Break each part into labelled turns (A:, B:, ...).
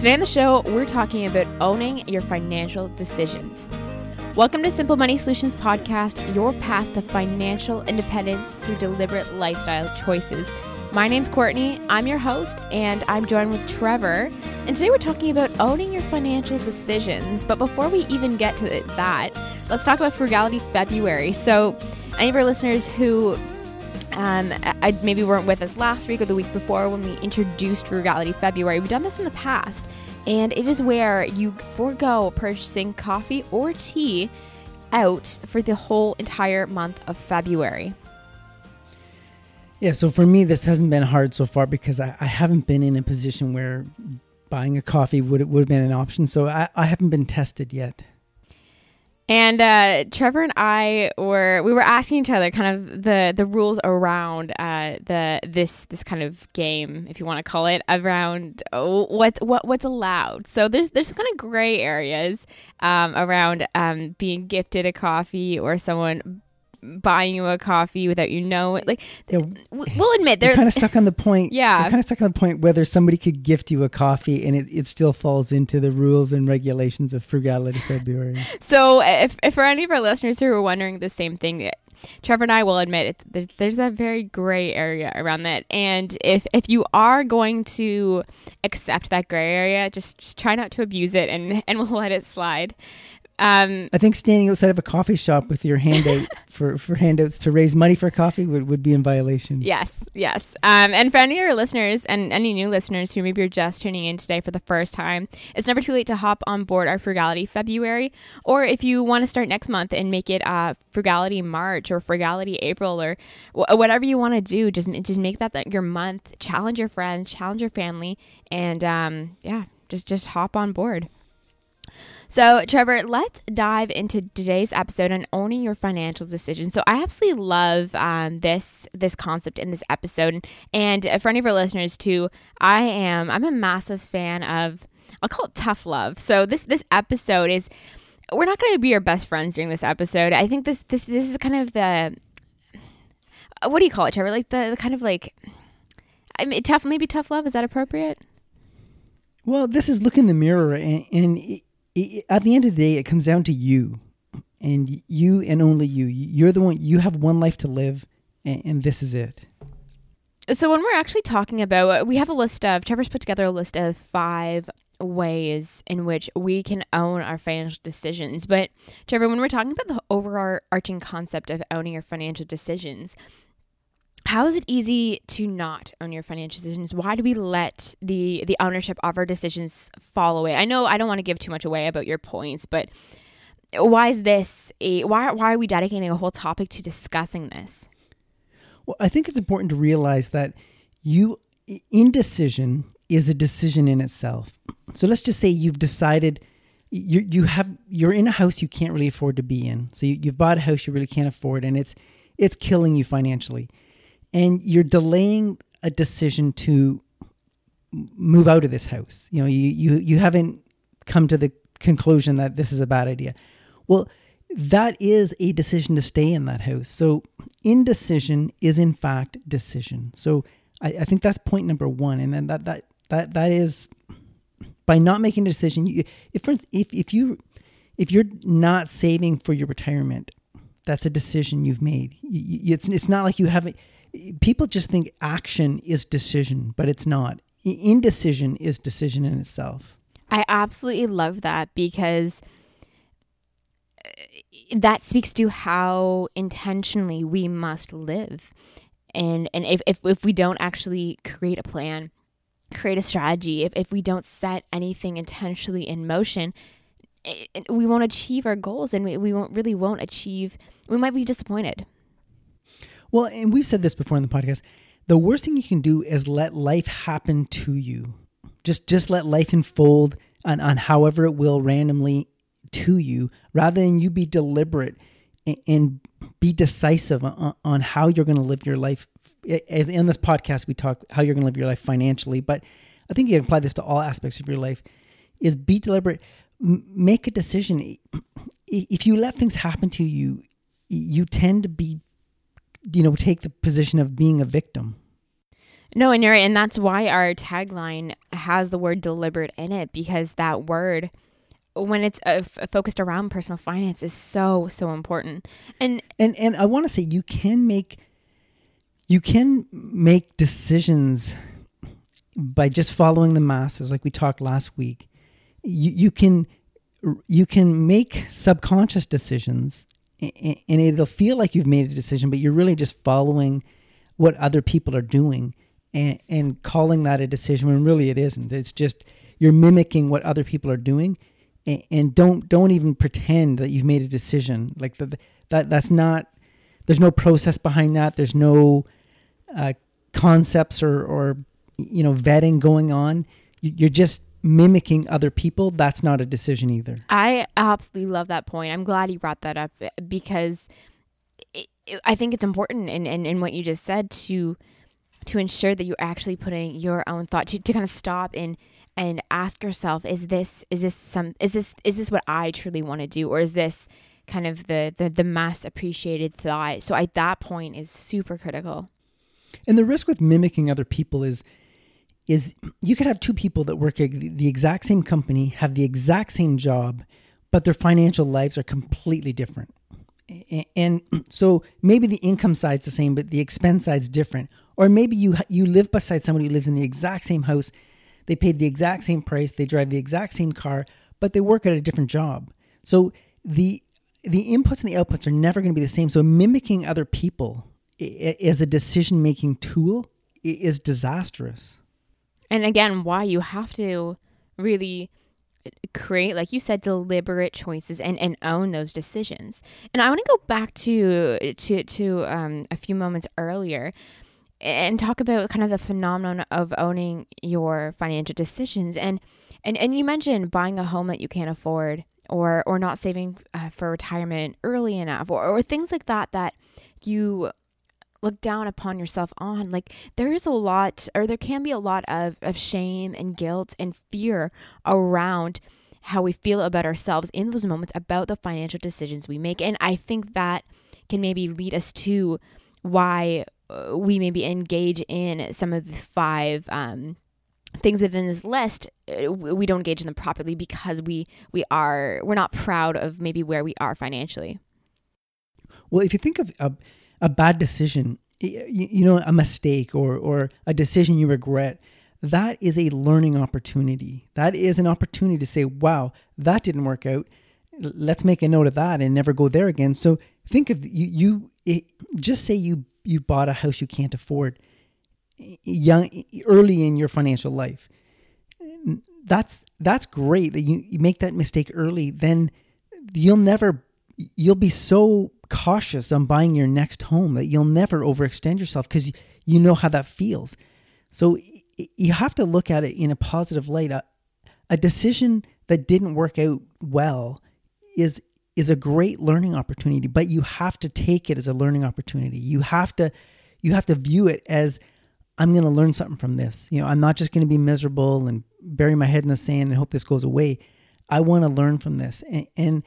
A: Today on the show, we're talking about owning your financial decisions. Welcome to Simple Money Solutions Podcast, your path to financial independence through deliberate lifestyle choices. My name's Courtney, I'm your host, and I'm joined with Trevor. And today we're talking about owning your financial decisions. But before we even get to that, let's talk about Frugality February. So, any of our listeners who um, I, maybe weren't with us last week or the week before when we introduced Frugality February. We've done this in the past, and it is where you forego purchasing coffee or tea out for the whole entire month of February.
B: Yeah, so for me, this hasn't been hard so far because I, I haven't been in a position where buying a coffee would would have been an option. So I, I haven't been tested yet.
A: And uh, Trevor and I were we were asking each other kind of the the rules around uh, the this this kind of game, if you want to call it, around oh, what's what what's allowed. So there's there's kind of gray areas um, around um, being gifted a coffee or someone buying you a coffee without you know it. Like, yeah, we'll admit they're
B: kind of stuck on the point.
A: Yeah,
B: kind of stuck on the point whether somebody could gift you a coffee and it, it still falls into the rules and regulations of frugality February.
A: so, if, if for any of our listeners who are wondering the same thing, eh, Trevor and I will admit it, there's there's a very gray area around that, and if if you are going to accept that gray area, just, just try not to abuse it, and and we'll let it slide.
B: Um, I think standing outside of a coffee shop with your handout for, for handouts to raise money for coffee would, would be in violation.
A: Yes, yes. Um, and for any of your listeners and any new listeners who maybe you're just tuning in today for the first time, it's never too late to hop on board our Frugality February. Or if you want to start next month and make it uh, Frugality March or Frugality April or w- whatever you want to do, just, just make that your month. Challenge your friends, challenge your family, and um, yeah, just, just hop on board. So, Trevor, let's dive into today's episode on owning your financial decisions. So, I absolutely love um, this this concept in this episode, and for any of our listeners too, I am I'm a massive fan of I'll call it tough love. So, this this episode is we're not going to be your best friends during this episode. I think this this this is kind of the what do you call it, Trevor? Like the, the kind of like I mean, tough maybe tough love is that appropriate?
B: Well, this is look in the mirror and, and at the end of the day, it comes down to you and you and only you. You're the one, you have one life to live, and, and this is it.
A: So, when we're actually talking about, uh, we have a list of, Trevor's put together a list of five ways in which we can own our financial decisions. But, Trevor, when we're talking about the overarching concept of owning your financial decisions, how is it easy to not own your financial decisions? Why do we let the the ownership of our decisions fall away? I know I don't want to give too much away about your points, but why is this a why why are we dedicating a whole topic to discussing this?
B: Well, I think it's important to realize that you indecision is a decision in itself. So let's just say you've decided you you have you're in a house you can't really afford to be in. So you, you've bought a house you really can't afford and it's it's killing you financially and you're delaying a decision to move out of this house. You know, you you you haven't come to the conclusion that this is a bad idea. Well, that is a decision to stay in that house. So indecision is in fact decision. So I, I think that's point number one. And then that that that that is by not making a decision. You, if if if you if you're not saving for your retirement, that's a decision you've made. You, it's it's not like you haven't people just think action is decision, but it's not. Indecision is decision in itself.
A: I absolutely love that because uh, that speaks to how intentionally we must live. And and if, if, if we don't actually create a plan, create a strategy, if, if we don't set anything intentionally in motion, it, we won't achieve our goals and we, we won't really won't achieve we might be disappointed
B: well, and we've said this before in the podcast. The worst thing you can do is let life happen to you. Just just let life unfold on, on however it will randomly to you, rather than you be deliberate and, be decisive on, on how you're going to live your life. In this podcast, we talk how you're going to live your life financially, but I think you can apply this to all aspects of your life. Is be deliberate, make a decision. If you let things happen to you, you tend to be you know, take the position of being a victim.
A: No, and you're right, and that's why our tagline has the word deliberate in it because that word when it's uh, f- focused around personal finance is so so important and
B: and and i want to say you can make you can make decisions by just following the masses like we talked last week you, you can you can make subconscious decisions and it'll feel like you've made a decision but you're really just following what other people are doing and, and calling that a decision when really it isn't. It's just you're mimicking what other people are doing and, and don't don't even pretend that you've made a decision. Like that that that's not there's no process behind that. There's no uh, concepts or, or you know vetting going on. You're just mimicking other people. That's not a decision either.
A: I absolutely love that point. I'm glad you brought that up eh, because it, it, I think it's important in, in, in what you just said to to ensure that you're actually putting your own thought to, to kind of stop and and ask yourself is this is this some is this is this what I truly want to do or is this kind of the the, the mass appreciated thought so at that point is super critical
B: and the risk with mimicking other people is is you could have two people that work at the exact same company, have the exact same job, but their financial lives are completely different. And so maybe the income side's the same, but the expense side's different. Or maybe you you live beside somebody who lives in the exact same house, they paid the exact same price, they drive the exact same car, but they work at a different job. So the the inputs and the outputs are never going to be the same. So mimicking other people as a decision making tool is disastrous.
A: And again, why you have to really create like you said deliberate choices and and own those decisions. And i want to go back to to to um, a few moments earlier and talk about kind of the phenomenon of owning your financial decisions. And and and you mentioned buying a home that you can't afford or or not saving uh, for retirement early enough or, or things like that that you look down upon yourself on. Like there is a lot, or there can be a lot of, of shame and guilt and fear around how we feel about ourselves in those moments about the financial decisions we make. And I think that can maybe lead us to why uh, we maybe engage in some of the five um, things within this list uh, we don't engage in them properly because we we are we're not proud of maybe where we are financially
B: well if you think of uh, a bad decision, you know, a mistake or or a decision you regret, that is a learning opportunity. That is an opportunity to say, "Wow, that didn't work out. Let's make a note of that and never go there again." So think of you. You it, just say you you bought a house you can't afford young early in your financial life. That's that's great that you, you make that mistake early. Then you'll never you'll be so cautious on buying your next home that you'll never overextend yourself because you know how that feels. So you have to look at it in a positive light. A, a decision that didn't work out well is is a great learning opportunity, but you have to take it as a learning opportunity. You have to you have to view it as I'm going to learn something from this. You know, I'm not just going to be miserable and bury my head in the sand and hope this goes away. I want to learn from this. And, and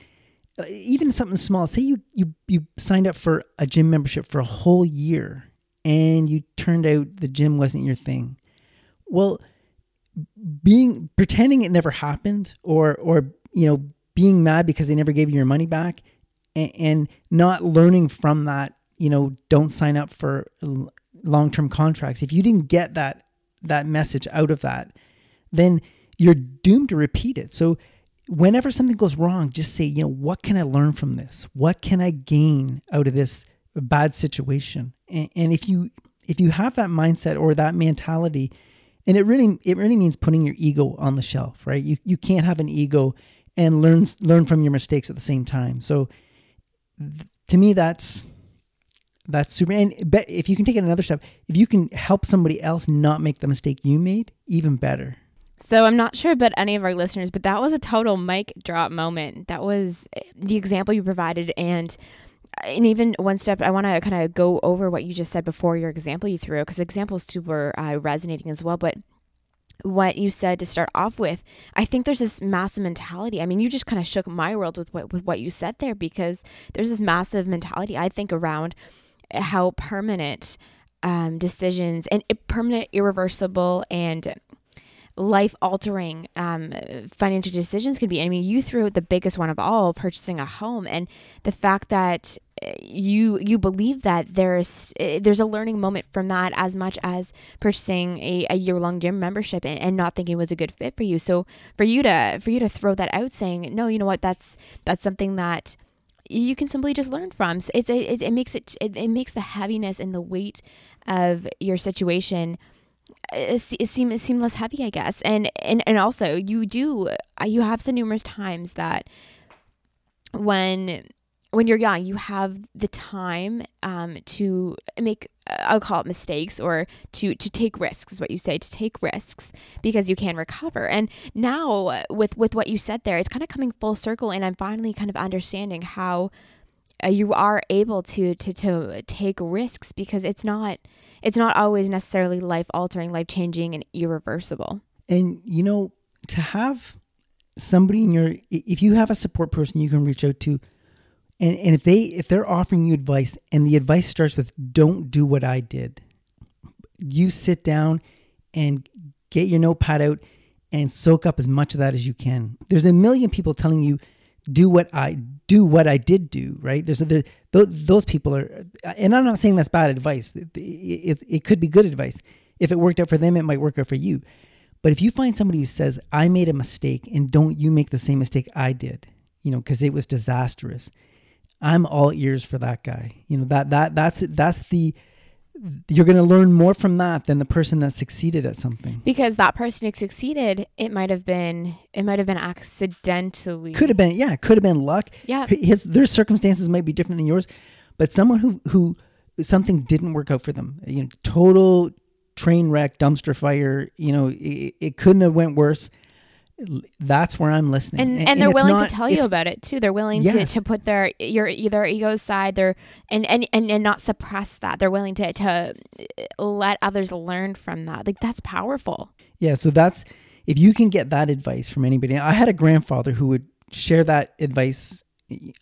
B: Uh, even something small. Say you you you signed up for a gym membership for a whole year, and you turned out the gym wasn't your thing. Well, being pretending it never happened, or or you know being mad because they never gave you your money back, and, and not learning from that. You know, don't sign up for long term contracts. If you didn't get that that message out of that, then you're doomed to repeat it. So whenever something goes wrong, just say, you know, what can I learn from this? What can I gain out of this bad situation? And, and if you if you have that mindset or that mentality, and it really it really means putting your ego on the shelf, right? You you can't have an ego and learn learn from your mistakes at the same time. So th- to me, that's that's super. And if you can take it another step, if you can help somebody else not make the mistake you made, even better.
A: So I'm not sure about any of our listeners, but that was a total mic drop moment. That was eh, the example you provided and and even one step, I want to kind of go over what you just said before your example you threw, because examples too were uh, resonating as well. But what you said to start off with, I think there's this massive mentality. I mean, you just kind of shook my world with what with what you said there, because there's this massive mentality I think around how permanent um, decisions and permanent, irreversible, and life altering um, financial decisions can be. I mean, you threw out the biggest one of all, purchasing a home, and the fact that uh, you you believe that there's uh, there's a learning moment from that as much as purchasing a, a year long gym membership and, and not thinking it was a good fit for you. So for you to for you to throw that out, saying no, you know what, that's that's something that you can simply just learn from. So it's it, it makes it, it it makes the heaviness and the weight of your situation seem it seem less heavy, I guess. And and and also you do uh, you have said numerous times that when when you're young, you have the time um, to make I'll call it mistakes or to to take risks is what you say to take risks because you can recover. And now uh, with with what you said there, it's kind of coming full circle, and I'm finally kind of understanding how uh, Uh, you are able to to to take risks because it's not it's not always necessarily life altering, life changing, and irreversible.
B: And you know, to have somebody in your if you have a support person you can reach out to and, and if they if they're offering you advice and the advice starts with don't do what I did, you sit down and get your notepad out and soak up as much of that as you can. There's a million people telling you do what I do what I did do, right? There's there, those people are, and I'm not saying that's bad advice. It, it, it could be good advice. If it worked out for them, it might work out for you. But if you find somebody who says, I made a mistake and don't you make the same mistake I did, you know, because it was disastrous, I'm all ears for that guy. You know, that, that, that's, that's the, you're going to learn more from that than the person that succeeded at something.
A: Because that person who succeeded it might have been it might have been accidentally
B: could have been yeah could have been luck.
A: Yeah.
B: His their circumstances might be different than yours but someone who who something didn't work out for them. You know total train wreck dumpster fire you know it, it couldn't have went worse that's where I'm listening.
A: And and, and they're willing not, to tell you about it too. They're willing yes. to, to put their your their ego aside. They're and, and and and not suppress that. They're willing to to uh, let others learn from that. Like that's powerful.
B: Yeah. So that's if you can get that advice from anybody. I had a grandfather who would share that advice,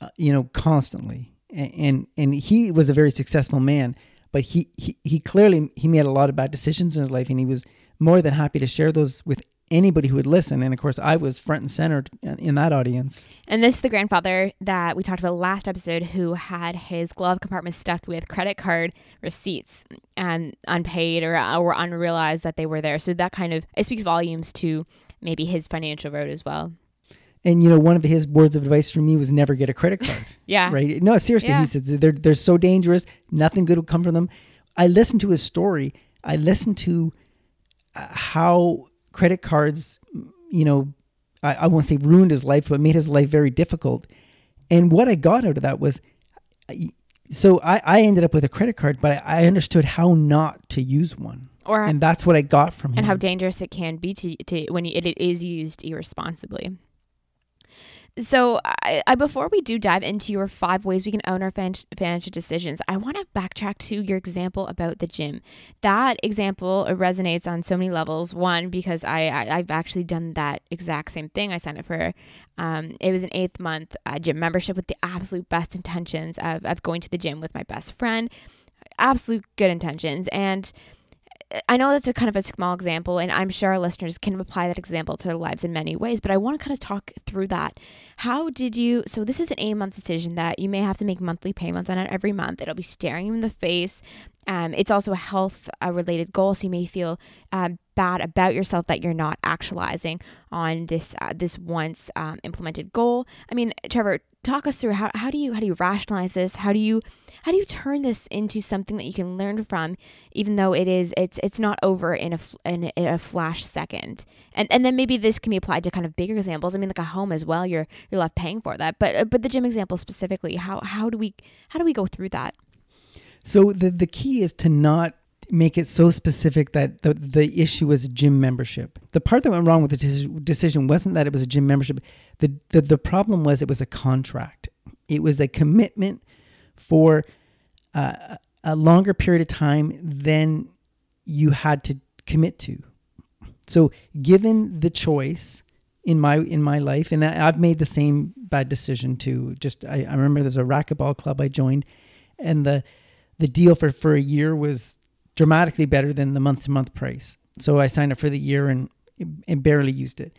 B: uh, you know, constantly, and and he was a very successful man. But he, he, he clearly he made a lot of bad decisions in his life, and he was more than happy to share those with anybody who would listen. And of course, I was front and center in that audience.
A: And this is the grandfather that we talked about last episode who had his glove compartment stuffed with credit card receipts and unpaid or, or unrealized that they were there. So that kind of it speaks volumes to maybe his financial road as well.
B: And you know, one of his words of advice for me was never get a credit card.
A: yeah.
B: Right. No, seriously, yeah. he said they're they're so dangerous. Nothing good will come from them. I listened to his story. I listened to uh, how credit cards, you know, I, I won't say ruined his life, but made his life very difficult. And what I got out of that was, so I, I ended up with a credit card, but I, I understood how not to use one. Or, and that's what I got from it.
A: and
B: him.
A: how dangerous it can be to, to when it is used irresponsibly. So, I, I, before we do dive into your five ways we can own our financial decisions, I want to backtrack to your example about the gym. That example resonates on so many levels. One, because I, I have actually done that exact same thing. I signed up for um, it was an eighth month uh, gym membership with the absolute best intentions of of going to the gym with my best friend. Absolute good intentions and I know that's a kind of a small example, and I'm sure our listeners can apply that example to their lives in many ways, but I want to kind of talk through that. How did you? So, this is an eight month decision that you may have to make monthly payments on it every month. It'll be staring you in the face. Um, it's also a health uh, related goal, so you may feel um, bad about yourself that you're not actualizing on this uh, this once um, implemented goal. I mean, Trevor, talk us through how, how do you how do you rationalize this? How do you how do you turn this into something that you can learn from, even though it is it's it's not over in a in a flash second. And and then maybe this can be applied to kind of bigger examples. I mean, like a home as well. You're you're left paying for that, but uh, but the gym example specifically, how how do we how do we go through that?
B: So the the key is to not make it so specific that the the issue was gym membership. The part that went wrong with the decision wasn't that it was a gym membership. The the, the problem was it was a contract. It was a commitment for uh, a longer period of time than you had to commit to. So, given the choice in my in my life, and I've made the same bad decision too. Just I, I remember there's a racquetball club I joined, and the the deal for for a year was dramatically better than the month to month price. So I signed up for the year and and barely used it.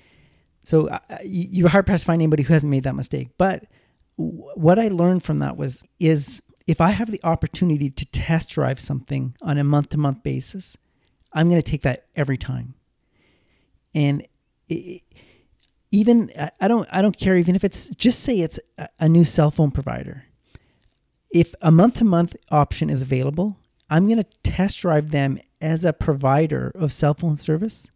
B: So uh, you're hard pressed to find anybody who hasn't made that mistake. But w- what I learned from that was is if I have the opportunity to test drive something on a month to month basis, I'm going to take that every time. And it, even I don't I don't care even if it's just say it's a, a new cell phone provider. If a month to month option is available, I'm going to test drive them as a provider of cell phone service.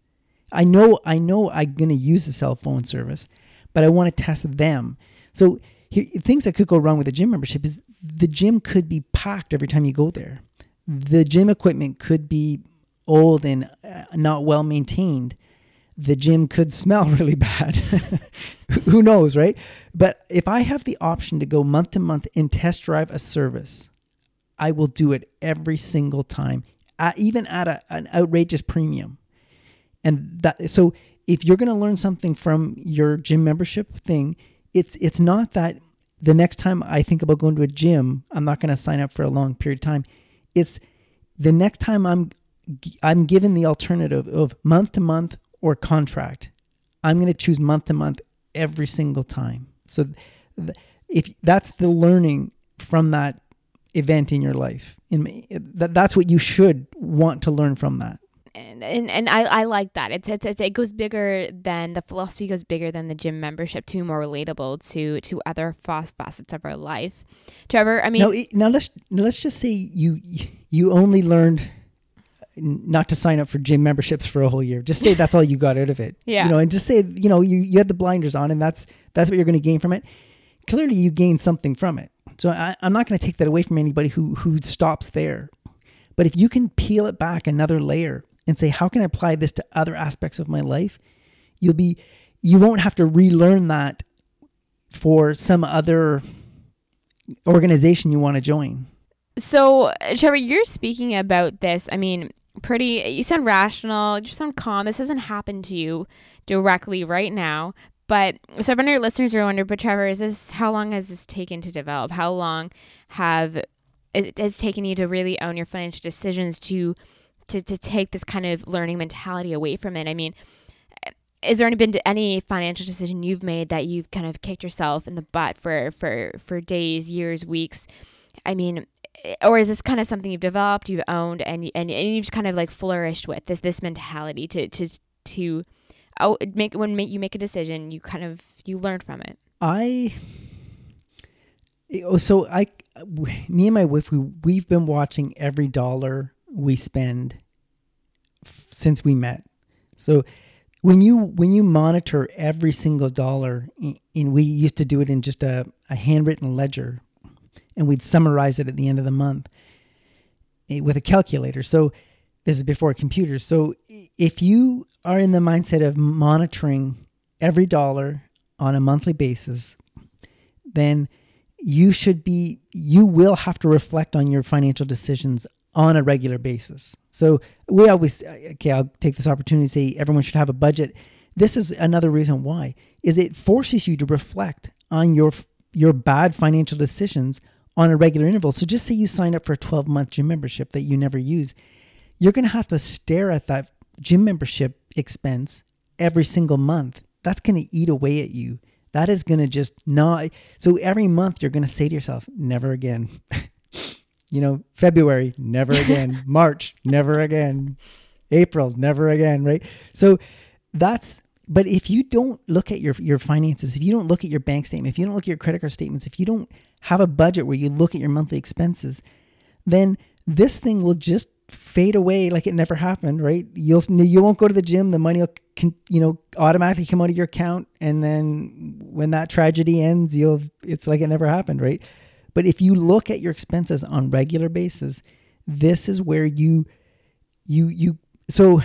B: I know I know I'm going to use a cell phone service, but I want to test them. So here, things that could go wrong with a gym membership is the gym could be packed every time you go there. The gym equipment could be old and uh, not well maintained. The gym could smell really bad. Who knows, right? But if I have the option to go month to month and test drive a service, I will do it every single time, even at a, an outrageous premium. And that so if you're going to learn something from your gym membership thing, it's it's not that the next time I think about going to a gym, I'm not going to sign up for a long period of time. It's the next time I'm I'm given the alternative of month to month or contract. I'm going to choose month to month every single time. So if that's the learning from that event in your life, in that that's what you should want to learn from that
A: and and, and I, I like that. It's, it's, it's it goes bigger than the philosophy goes bigger than the gym membership to be more relatable to to other facets of our life. Trevor, I mean,
B: now, now let's now let's just say you you only learned not to sign up for gym memberships for a whole year. Just say that's all you got out of it.
A: Yeah.
B: You know, and just say you know you you had the blinders on, and that's that's what you're going to gain from it. Clearly, you gain something from it. So I, I'm not going to take that away from anybody who who stops there. But if you can peel it back another layer and say, how can I apply this to other aspects of my life? You'll be, you won't have to relearn that for some other organization you want to join.
A: So, Trevor, you're speaking about this. I mean, pretty, you sound rational, you sound calm. This hasn't happened to you directly right now. But so, if any listeners are wondering, but Trevor, is this, how long has this taken to develop? How long have, it has taken you to really own your financial decisions to, to, to take this kind of learning mentality away from it. I mean, eh, is there any been any financial decision you've made that you've kind of kicked yourself in the butt for for for days, years, weeks? I mean, or is this kind of something you've developed, you've owned, and and, and you've just kind of like flourished with this this mentality to to to oh make when make you make a decision, you kind of you learn from it.
B: I eh, oh so I me and my wife we we've been watching every dollar we spend since we met. So when you when you monitor every single dollar, and we used to do it in just a, a handwritten ledger, and we'd summarize it at the end of the month eh, with a calculator. So this is before computers. So if you are in the mindset of monitoring every dollar on a monthly basis, then you should be you will have to reflect on your financial decisions on a regular basis. So we always okay, I'll take this opportunity to say everyone should have a budget. This is another reason why is it forces you to reflect on your your bad financial decisions on a regular interval. So just say you sign up for a 12 month gym membership that you never use. You're going to have to stare at that gym membership expense every single month. That's going to eat away at you. That is going to just not. So every month you're going to say to yourself, never again. you know, February, never again. March, never again. April, never again, right? So that's but if you don't look at your your finances, if you don't look at your bank statement, if you don't look at your credit card statements, if you don't have a budget where you look at your monthly expenses, then this thing will just fade away like it never happened, right? You'll you won't go to the gym, the money will you know automatically come out of your account and then when that tragedy ends, you'll it's like it never happened, right? But if you look at your expenses on regular basis, this is where you you you so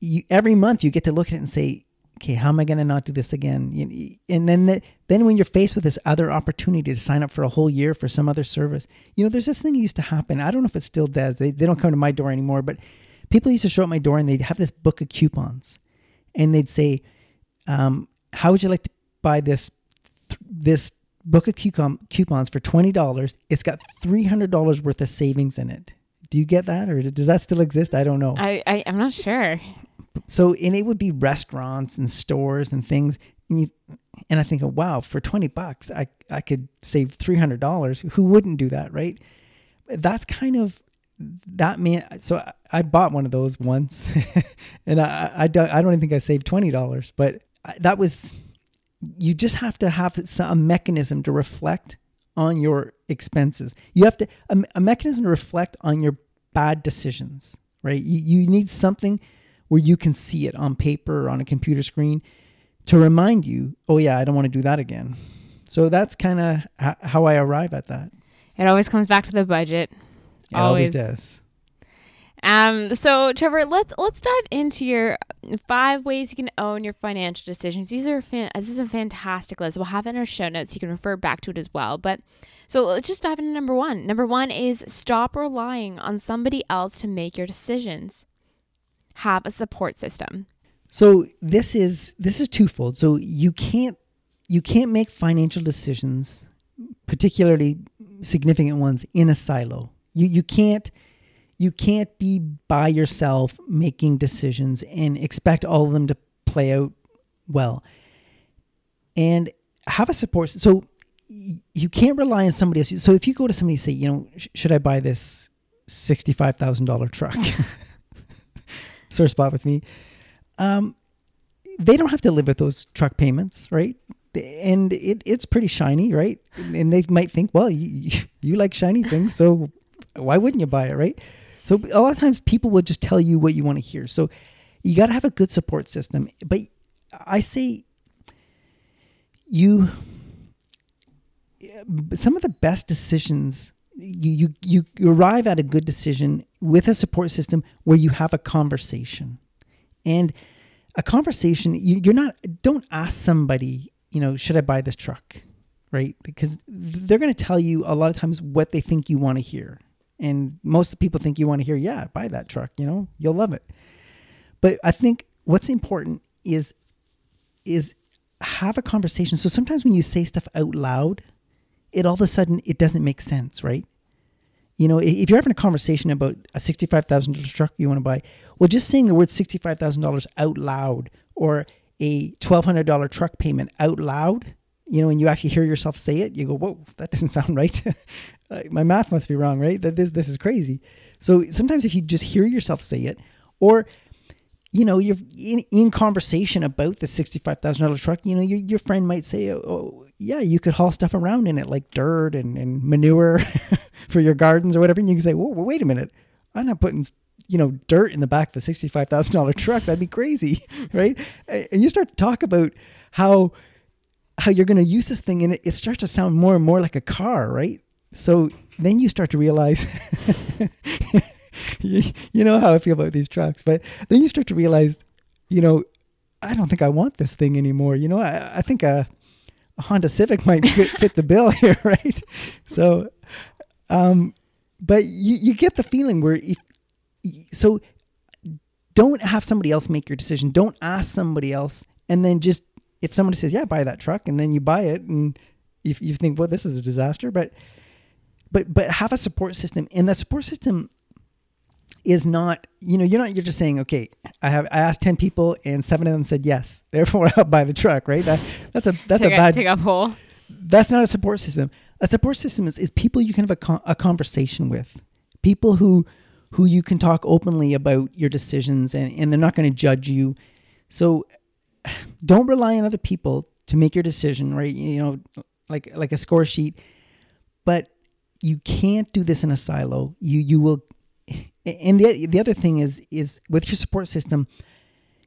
B: you, every month you get to look at it and say, okay, how am I going to not do this again? And then the, then when you're faced with this other opportunity to sign up for a whole year for some other service, you know, there's this thing that used to happen. I don't know if it still does. They they don't come to my door anymore, but people used to show up my door and they'd have this book of coupons, and they'd say, um, "How would you like to buy this this book of coupon, coupons for $20. It's got $300 worth of savings in it. Do you get that or does that still exist? I don't know.
A: I, I am not sure.
B: So, and it would be restaurants and stores and things. And, you, and I think, oh, wow, for 20 bucks, I, I could save $300. Who wouldn't do that, right? That's kind of that man. So I, I bought one of those once and I, I don't, I don't even think I saved $20, but that was, you just have to have a mechanism to reflect on your expenses. You have to, a, a mechanism to reflect on your bad decisions, right? You, you need something where you can see it on paper or on a computer screen to remind you, oh, yeah, I don't want to do that again. So that's kind of h- how I arrive at that.
A: It always comes back to the budget.
B: It always, always does.
A: Um, so Trevor, let's let's dive into your five ways you can own your financial decisions. These are fan- this is a fantastic list. We'll have it in our show notes. You can refer back to it as well. But so let's just dive into number one. Number one is stop relying on somebody else to make your decisions. Have a support system.
B: So this is this is twofold. So you can't you can't make financial decisions, particularly significant ones, in a silo. You you can't you can't be by yourself making decisions and expect all of them to play out well. And have a support. So you can't rely on somebody else. So if you go to somebody and say, you know, sh- should I buy this sixty-five thousand dollar truck? Sore spot with me. Um, they don't have to live with those truck payments, right? And it, it's pretty shiny, right? And they might think, well, you, you like shiny things, so why wouldn't you buy it, right? So a lot of times people will just tell you what you want to hear. So you got to have a good support system. But I say you some of the best decisions you, you you arrive at a good decision with a support system where you have a conversation. And a conversation you, you're not don't ask somebody you know should i buy this truck right? Because they're going to tell you a lot of times what they think you want to hear. And most people think you want to hear yeah buy that truck you know? You'll love it. But i think what's important is is have a conversation. So sometimes when you say stuff out loud it all of a sudden it doesn't make sense, right? You know, if you're having a conversation about a sixty-five thousand dollars truck you want to buy, well, just saying the word sixty-five thousand dollars out loud, or a twelve hundred dollar truck payment out loud, you know, and you actually hear yourself say it, you go, "Whoa, that doesn't sound right." My math must be wrong, right? That this this is crazy. So sometimes if you just hear yourself say it, or you know, you're in, in conversation about the sixty-five thousand dollar truck. You know, your your friend might say, "Oh, yeah, you could haul stuff around in it like dirt and, and manure for your gardens or whatever." And you can say, "Whoa, wait a minute, I'm not putting." You know, dirt in the back of a sixty-five thousand dollar truck. That'd be crazy, right? And you start to talk about how how you're going to use this thing, and it, it starts to sound more and more like a car, right? So then you start to realize you, you know how I feel about these trucks. But then you start to realize, you know, I don't think I want this thing anymore. You know, I, I think a, a Honda Civic might fit, fit the bill here, right? So, um, but you, you get the feeling where if, so don't have somebody else make your decision. Don't ask somebody else. And then just, if somebody says, yeah, buy that truck, and then you buy it and you, you think, well, this is a disaster, but, but, but have a support system. And the support system is not you know you're not you're just saying okay i have i asked 10 people and seven of them said yes. Therefore i'll buy the truck right? That that's a that's
A: take
B: a, bad
A: take a poll.
B: That's not a support system. A support system is, is people you can have a, a conversation with. People who who you can talk openly about your decisions and, and they're not going to judge you. So don't rely on other people to make your decision right? You know like like a score sheet. But you can't do this in a silo. You you will and the the other thing is is with your support system,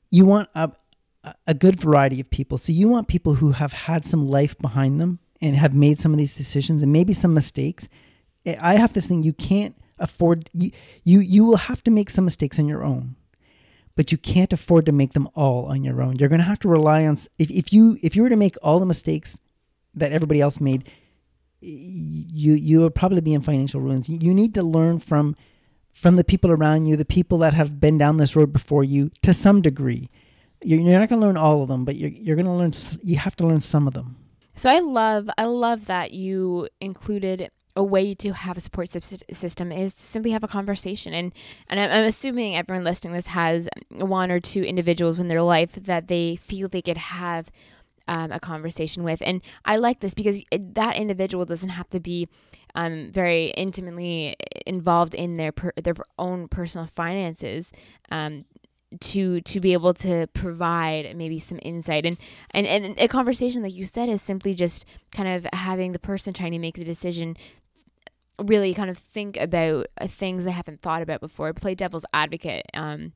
B: you want a a good variety of people. So you want people who have had some life behind them and have made some of these decisions and maybe some mistakes. I have this thing you can't afford you you, you will have to make some mistakes on your own. But you can't afford to make them all on your own. You're going to have to rely on if, if you if you were to make all the mistakes that everybody else made, you you would probably be in financial ruins. You, you need to learn from from the people around you, the people that have been down this road before you to some degree. You're, you're not going to learn all of them, but you're, you're going to learn, you have to learn some of them.
A: So I love, I love that you included a way to have a support system is to simply have a conversation. And and I'm, assuming everyone listening this has one or two individuals in their life that they feel they could have um, a conversation with. And I like this because that individual doesn't have to be um, very intimately involved in their per, their own personal finances. Um, to to be able to provide maybe some insight and, and and a conversation like you said is simply just kind of having the person trying to make the decision really kind of think about uh, things they haven't thought about before play devil's advocate um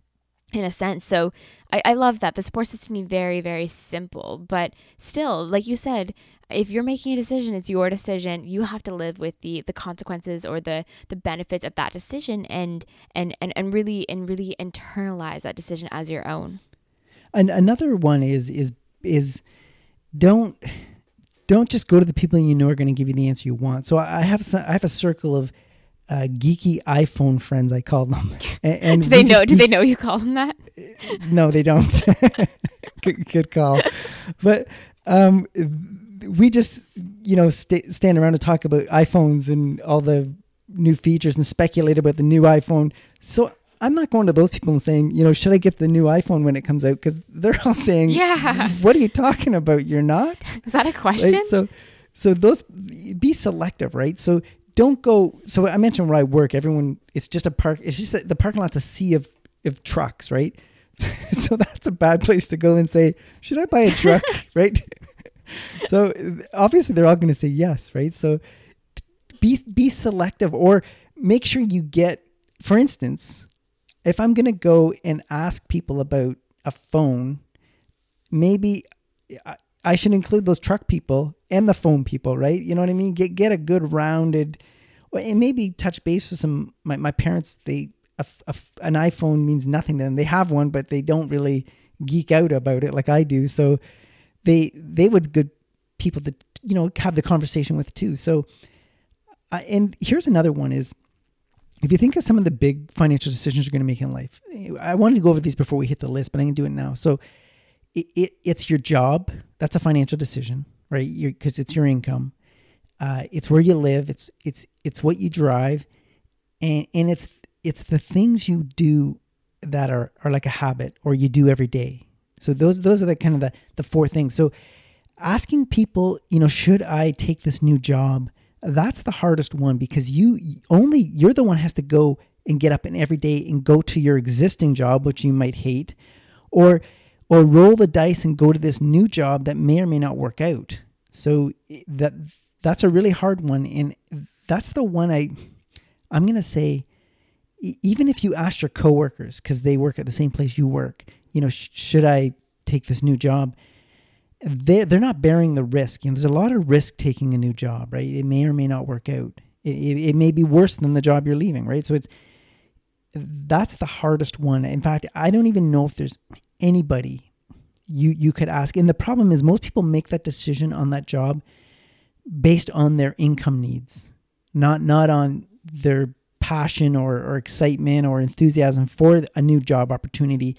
A: in a sense. So I, I love that. The support system can be very, very simple. But still, like you said, if you're making a decision, it's your decision. You have to live with the the consequences or the the benefits of that decision and and and, and really and really internalize that decision as your own.
B: And another one is is is don't don't just go to the people you know are going to give you the answer you want. So I have some, I have a circle of uh, geeky iPhone friends. I call them.
A: And, and do they know? Do they know you call them that?
B: No, they don't. good, good, call. But um, we just you know st- stand around and talk about iPhones and all the new features and speculate about the new iPhone. So I'm not going to those people and saying, you know, should I get the new iPhone when it comes out? Because they're all saying,
A: yeah,
B: what are you talking about? You're not.
A: Is that a question?
B: Right? So, so those be selective, right? So don't go. So I mentioned where I work. Everyone, it's just a park. It's just a, the parking lot's a sea of of trucks, right? so that's a bad place to go and say, should I buy a truck, right? so obviously they're all going to say yes, right? So be be selective or make sure you get. For instance, if I'm going to go and ask people about a phone, maybe I should include those truck people and the phone people, right? You know what I mean? Get get a good rounded, and maybe touch base with some. My, my parents, they a, a, an iPhone means nothing to them. They have one, but they don't really geek out about it like I do. So they they would good people that you know have the conversation with too. So, uh, and here's another one is if you think of some of the big financial decisions you're going to make in life, I wanted to go over these before we hit the list, but I'm going to do it now. So it, it, it's your job. That's a financial decision, right? Because it's your income. Uh, it's where you live. It's it's it's what you drive, and and it's it's the things you do that are are like a habit or you do every day. So those those are the kind of the the four things. So asking people, you know, should I take this new job? That's the hardest one because you only you're the one has to go and get up and every day and go to your existing job, which you might hate, or or roll the dice and go to this new job that may or may not work out. So that that's a really hard one and that's the one I I'm going to say even if you ask your coworkers cuz they work at the same place you work, you know, sh- should I take this new job? They they're not bearing the risk. You know, there's a lot of risk taking a new job, right? It may or may not work out. It, it, it may be worse than the job you're leaving, right? So it's that's the hardest one. In fact, I don't even know if there's anybody you you could ask. And the problem is most people make that decision on that job based on their income needs, not not on their passion or, or excitement or enthusiasm for a new job opportunity,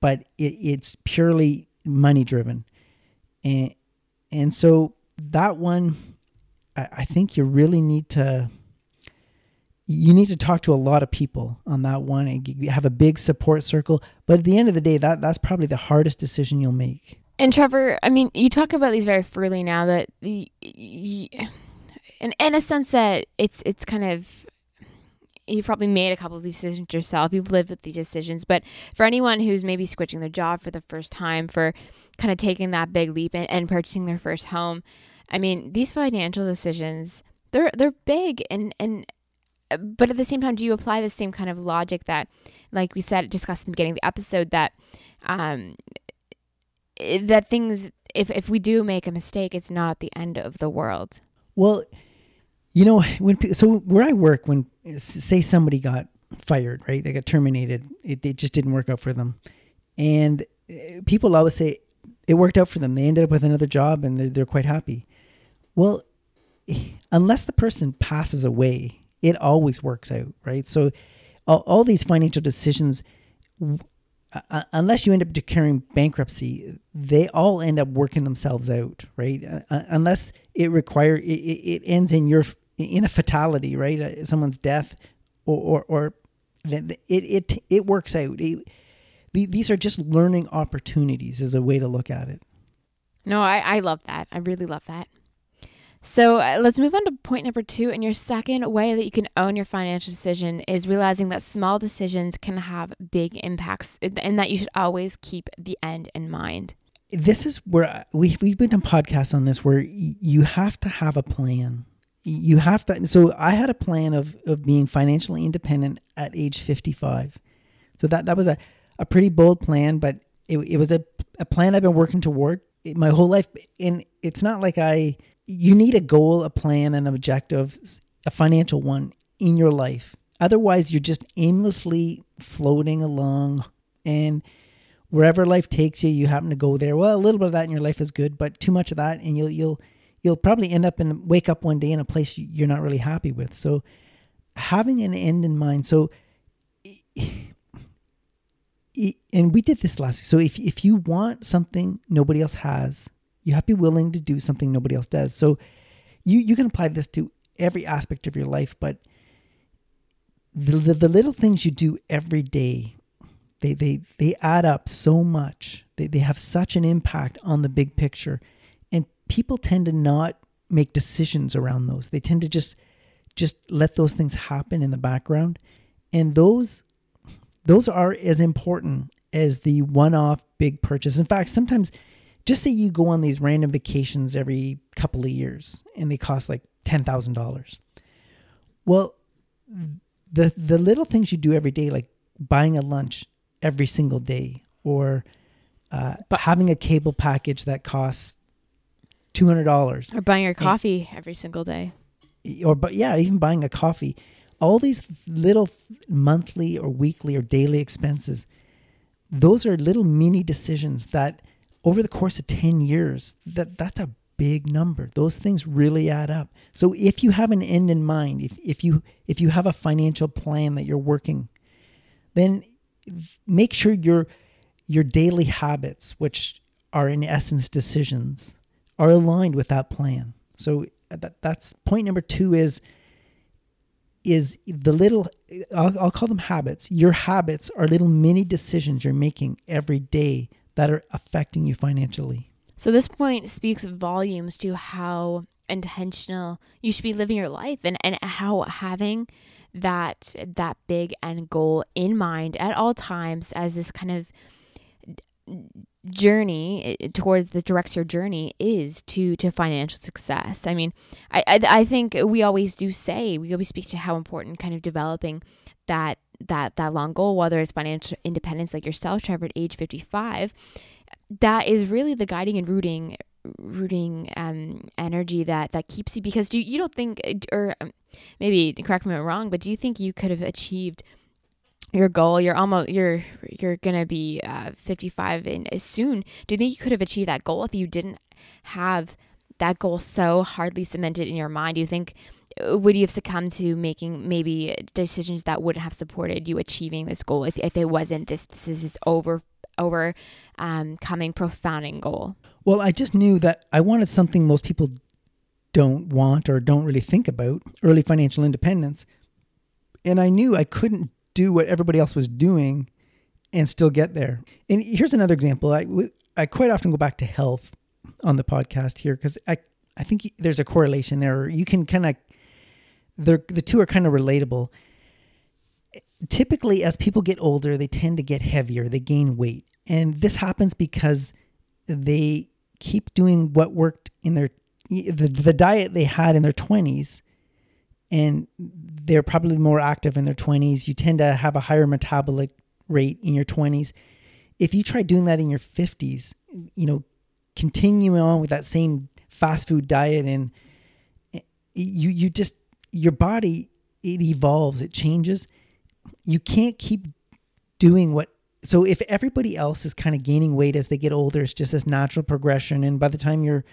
B: but it, it's purely money driven. And and so that one I, I think you really need to you need to talk to a lot of people on that one and have a big support circle. But at the end of the day, that that's probably the hardest decision you'll make.
A: And Trevor, I mean, you talk about these very freely now that, the, in in a sense that it's it's kind of you've probably made a couple of these decisions yourself. You've lived with these decisions, but for anyone who's maybe switching their job for the first time, for kind of taking that big leap and, and purchasing their first home, I mean, these financial decisions they're they're big and and but at the same time, do you apply the same kind of logic that, like we said, discussed in the beginning of the episode, that um, that things, if if we do make a mistake, it's not the end of the world.
B: Well, you know, when so where I work, when say somebody got fired, right? They got terminated. It, it just didn't work out for them, and eh, people always say it worked out for them. They ended up with another job, and they're they're quite happy. Well, unless the person passes away it always works out, right? So all, all these financial decisions, uh, unless you end up declaring bankruptcy, they all end up working themselves out, right? Uh, unless it require it, it ends in your in a fatality, right? Uh, someone's death, or or, or it it it works out. It, these are just learning opportunities, is a way to look at it.
A: No, I I love that. I really love that. So uh, let's move on to point number two. And your second way that you can own your financial decision is realizing that small decisions can have big impacts and that you should always keep the end in mind.
B: This is where we, we've been on podcasts on this where you have to have a plan. You have to. So I had a plan of, of being financially independent at age 55. So that, that was a, a pretty bold plan, but it, it was a, a plan I've been working toward my whole life. And it's not like I, you need a goal, a plan, an objective, a financial one in your life. Otherwise, you're just aimlessly floating along and wherever life takes you, you happen to go there. Well, a little bit of that in your life is good, but too much of that and you'll you'll you'll probably end up and wake up one day in a place you're not really happy with. So having an end in mind. So and we did this last. So if if you want something nobody else has, you have to be willing to do something nobody else does. So you you can apply this to every aspect of your life, but the, the, the little things you do every day, they they they add up so much. They they have such an impact on the big picture. And people tend to not make decisions around those. They tend to just just let those things happen in the background. And those those are as important as the one-off big purchase. In fact, sometimes just say you go on these random vacations every couple of years and they cost like $10,000. Well, the the little things you do every day like buying a lunch every single day or uh, but having a cable package that costs $200
A: or buying your coffee and, every single day.
B: Or but yeah even buying a coffee. All these little monthly or weekly or daily expenses those are little mini decisions that over the course of 10 years, that, that's a big number. Those things really add up. So if you have an end in mind, if, if you if you have a financial plan that you're working, then make sure your your daily habits, which are in essence decisions, are aligned with that plan. So that, that's point number two is is the little I'll, I'll call them habits. Your habits are little mini decisions you're making every day that are affecting you financially.
A: So this point speaks volumes to how intentional you should be living your life and, and how having that that big end goal in mind at all times as this kind of journey eh, towards the directs your journey is to to financial success. I mean, I, I I think we always do say we always speak to how important kind of developing that that that long goal, whether it's financial independence like yourself, Trevor, at age 55, that is really the guiding and rooting rooting um, energy that that keeps you. Because do you, don't think or um, maybe correct me if I'm wrong, but do you think you could have achieved your goal? You're almost you're you're gonna be uh, 55 in as soon. Do you think you could have achieved that goal if you didn't have that goal so hardly cemented in your mind? Do you think would you have succumbed to making maybe decisions that wouldn't have supported you achieving this goal if, if it wasn't this this is this over over um, coming profounding goal?
B: Well i just knew that i wanted something most people don't want or don't really think about early financial independence. And i knew i couldn't do what everybody else was doing and still get there. And here's another example. I i quite often go back to health on the podcast here because i I think there's a correlation there. You can kind of they're the two are kind of relatable. Typically, as people get older, they tend to get heavier, they gain weight. And this happens because they keep doing what worked in their the, the diet they had in their 20s and they're probably more active in their 20s. You tend to have a higher metabolic rate in your 20s. If you try doing that in your 50s, you know, continuing on with that same fast food diet and eh, you you just your body it evolves, it changes. You can't keep doing what so if everybody else is kind of gaining weight as they get older, it's just this natural progression and by the time you're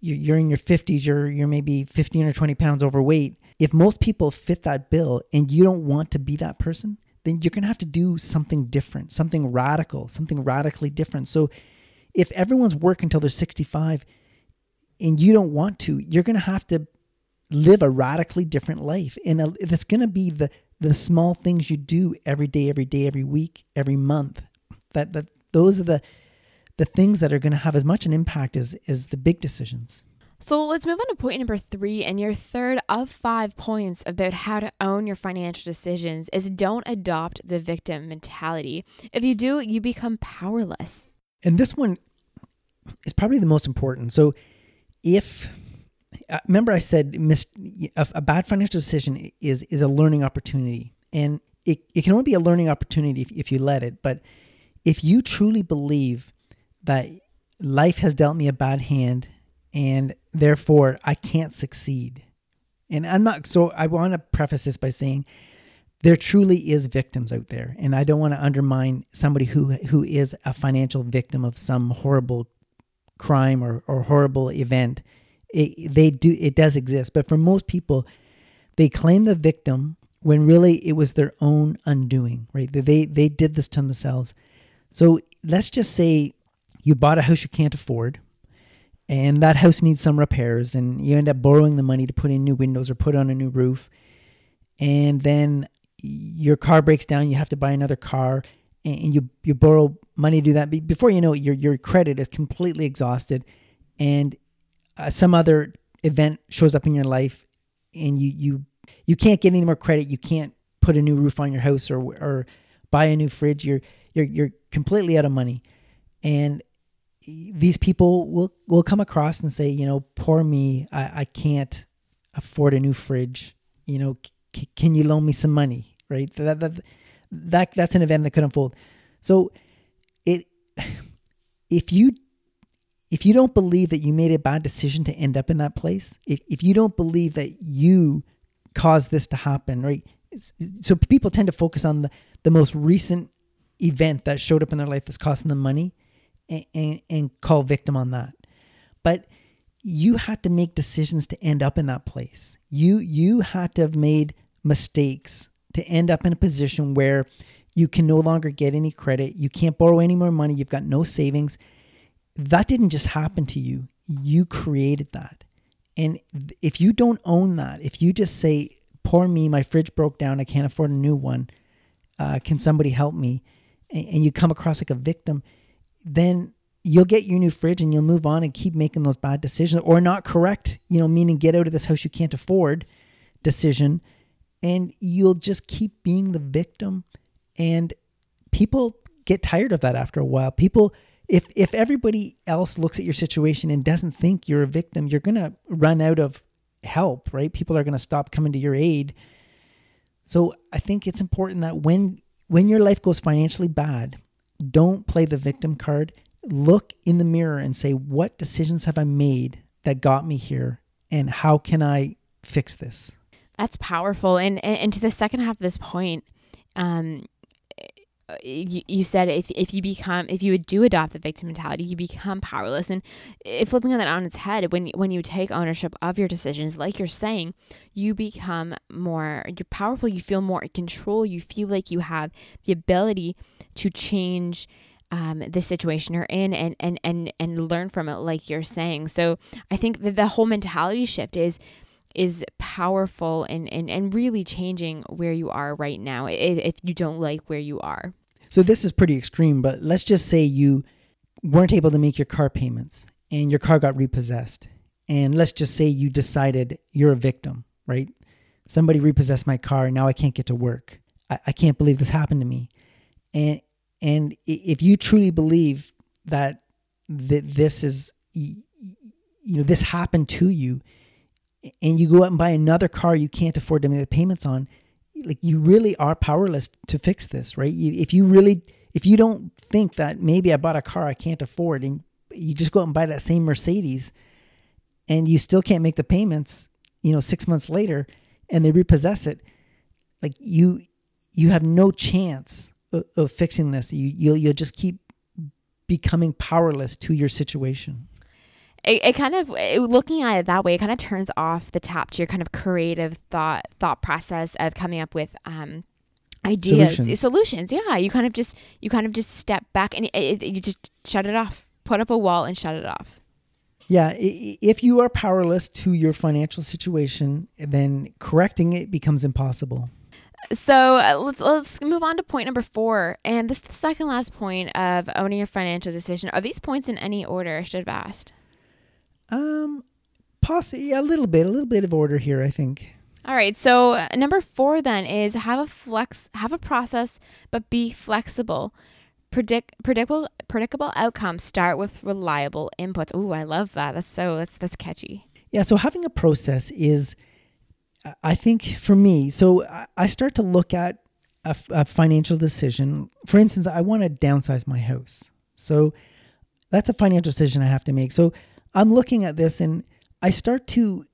B: you're in your 50s, you're you're maybe 15 or 20 pounds overweight. If most people fit that bill and you don't want to be that person, then you're going to have to do something different, something radical, something radically different. So if everyone's working until they're 65 and you don't want to, you're going to have to live a radically different life. And a, that's going to be the, the small things you do every day, every day, every week, every month. That, that those are the, the things that are going to have as much an impact as, as the big decisions.
A: So let's move on to point number three. And your third of five points about how to own your financial decisions is don't adopt the victim mentality. If you do, you become powerless.
B: And this one is probably the most important. So if uh, Uh, remember I said mis- a, a bad financial decision is is a learning opportunity and it, it can only be a learning opportunity if, if you let it. But if you truly believe that life has dealt me a bad hand and therefore I can't succeed. And I'm not, so I want to preface this by saying there truly is victims out there. And I don't want to undermine somebody who, who is a financial victim of some horrible crime or, or horrible event. It, they do, it does exist. But for most people, they claim the victim when really it was their own undoing, right? They, they did this to themselves. So let's just say you bought a house you can't afford and that house needs some repairs and you end up borrowing the money to put in new windows or put on a new roof and then your car breaks down you have to buy another car and you you borrow money to do that before you know it your your credit is completely exhausted and uh, some other event shows up in your life and you you you can't get any more credit you can't put a new roof on your house or or buy a new fridge you're you're you're completely out of money and these people will will come across and say, you know, poor me, I, I can't afford a new fridge. You know, c- can you loan me some money? Right? That, that that that's an event that could unfold. So, it if you if you don't believe that you made a bad decision to end up in that place, if if you don't believe that you caused this to happen, right? So people tend to focus on the the most recent event that showed up in their life that's costing them money and, and, and call victim on that. But you had to make decisions to end up in that place. You you had to have made mistakes to end up in a position where you can no longer get any credit, you can't borrow any more money, you've got no savings. That didn't just happen to you. You created that. And if you don't own that, if you just say, "Poor me, my fridge broke down, I can't afford a new one. Uh, can somebody help me?" and, and you come across like a victim, then you'll get your new fridge and you'll move on and keep making those bad decisions or not correct, you know, meaning get out of this house you can't afford decision. And you'll just keep being the victim. And people get tired of that after a while. People, if, if everybody else looks at your situation and doesn't think you're a victim, you're going to run out of help, right? People are going to stop coming to your aid. So I think it's important that when when your life goes financially bad, don't play the victim card. Look in the mirror and say, what decisions have I made that got me here? And how can I fix this?
A: That's powerful. And, and, and to the second half of this point, um, you, said if, if you become if you do adopt the victim mentality you become powerless and flipping on that on its head when when you take ownership of your decisions like you're saying you become more you're powerful you feel more in control you feel like you have the ability to change um, the situation you're in and, and, and, and learn from it, like you're saying. So I think that the whole mentality shift is is powerful and, and, and really changing where you are right now if, if you don't like where you are.
B: So this is pretty extreme, but let's just say you weren't able to make your car payments and your car got repossessed. And let's just say you decided you're a victim, right? Somebody repossessed my car and now I can't get to work. I, I can't believe this happened to me and and if you truly believe that that this is you know this happened to you and you go out and buy another car you can't afford to make the payments on like you really are powerless to fix this right you, if you really if you don't think that maybe i bought a car i can't afford and you just go out and buy that same mercedes and you still can't make the payments you know six months later and they repossess it like you you have no chance of, fixing this. You you'll you'll just keep becoming powerless to your situation.
A: It, it kind of it, looking at it that way, it kind of turns off the tap to your kind of creative thought thought process of coming up with um, ideas solutions. solutions. Yeah, you kind of just you kind of just step back and it, you just shut it off. Put up a wall and shut it off.
B: Yeah, if you are powerless to your financial situation, then correcting it becomes impossible.
A: So uh, let's let's move on to point number four, and this is the second last point of owning your financial decision. Are these points in any order? I should have asked.
B: Um, possibly yeah, a little bit, a little bit of order here. I think.
A: All right. So uh, number four then is have a flex, have a process, but be flexible. Predict predictable predictable outcomes start with reliable inputs. Ooh, I love that. That's so that's that's catchy.
B: Yeah. So having a process is, I think for me, so I start to look at a, a financial decision. For instance, I want to downsize my house. So that's a financial decision I have to make. So I'm looking at this and I start to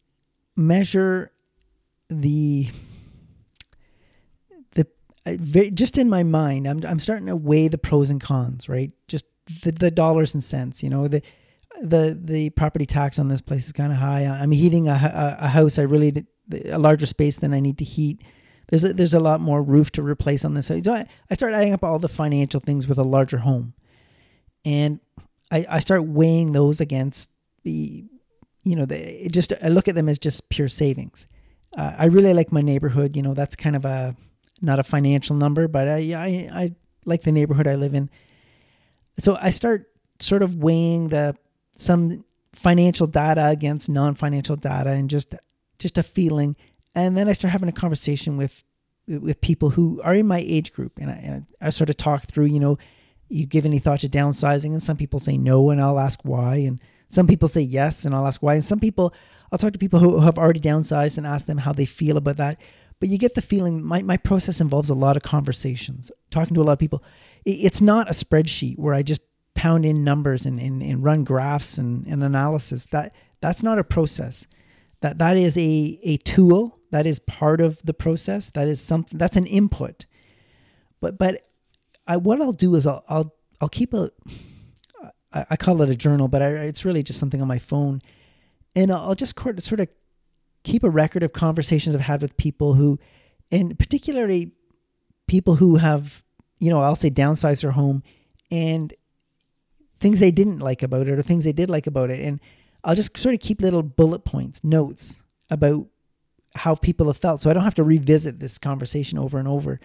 B: measure the the just in my mind I'm I'm starting to weigh the pros and cons, right? Just the the dollars and cents, you know, the the the property tax on this place is kind of high. I'm heating a, a, a house I really a larger space than I need to heat. There's a, there's a lot more roof to replace on this. So I, I start adding up all the financial things with a larger home, and I, I start weighing those against the you know, the, just I look at them as just pure savings. Uh, I really like my neighborhood. You know, that's kind of a not a financial number, but I, I I like the neighborhood I live in. So I start sort of weighing the some financial data against non-financial data and just just a feeling, and then I start having a conversation with with people who are in my age group, and I, and I sort of talk through. You know, you give any thought to downsizing, and some people say no, and I'll ask why, and some people say yes, and I'll ask why. And some people, I'll talk to people who have already downsized and ask them how they feel about that. But you get the feeling my, my process involves a lot of conversations, talking to a lot of people. It's not a spreadsheet where I just pound in numbers and, and, and run graphs and, and analysis. That that's not a process. That that is a, a tool. That is part of the process. That is something that's an input. But but I what I'll do is I'll I'll I'll keep a I, I call it a journal, but I, it's really just something on my phone. And I'll just sort of keep a record of conversations I've had with people who, and particularly people who have, you know, I'll say downsized their home and things they didn't like about it or things they did like about it. And I'll just sort of keep little bullet points, notes about how people have felt. So I don't have to revisit this conversation over and over.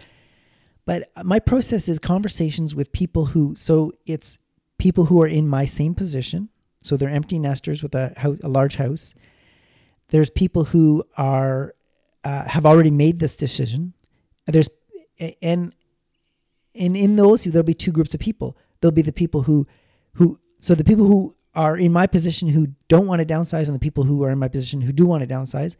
B: But my process is conversations with people who, so it's people who are in my same position. So they're empty nesters with a, a large house. There's people who are uh, have already made this decision. There's and and in those there'll be two groups of people. There'll be the people who who so the people who are in my position who don't want to downsize and the people who are in my position who do want to downsize.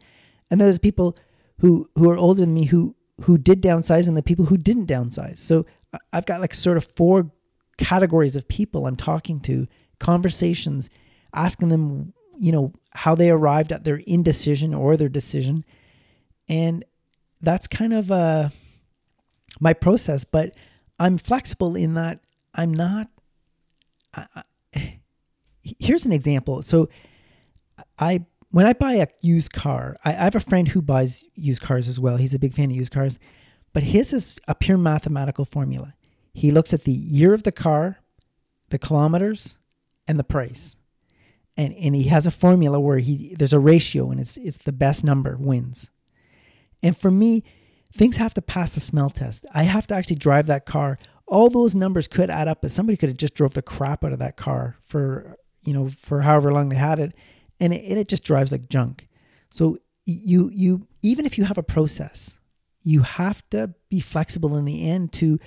B: And there's people who who are older than me who who did downsize and the people who didn't downsize. So I've got like sort of four categories of people I'm talking to, conversations, asking them, you know, how they arrived at their indecision or their decision. And that's kind of uh, my process, but I'm flexible in that I'm not. I, I, here's an example. So, I when I buy a used car, I, I have a friend who buys used cars as well. He's a big fan of used cars, but his is a pure mathematical formula. He looks at the year of the car, the kilometers, and the price. And and he has a formula where he there's a ratio and it's it's the best number wins. And for me, things have to pass the smell test. I have to actually drive that car. All those numbers could add up, but somebody could have just drove the crap out of that car for you know for however long they had it, and it, it just drives like junk. So you you even if you have a process, you have to be flexible in the end to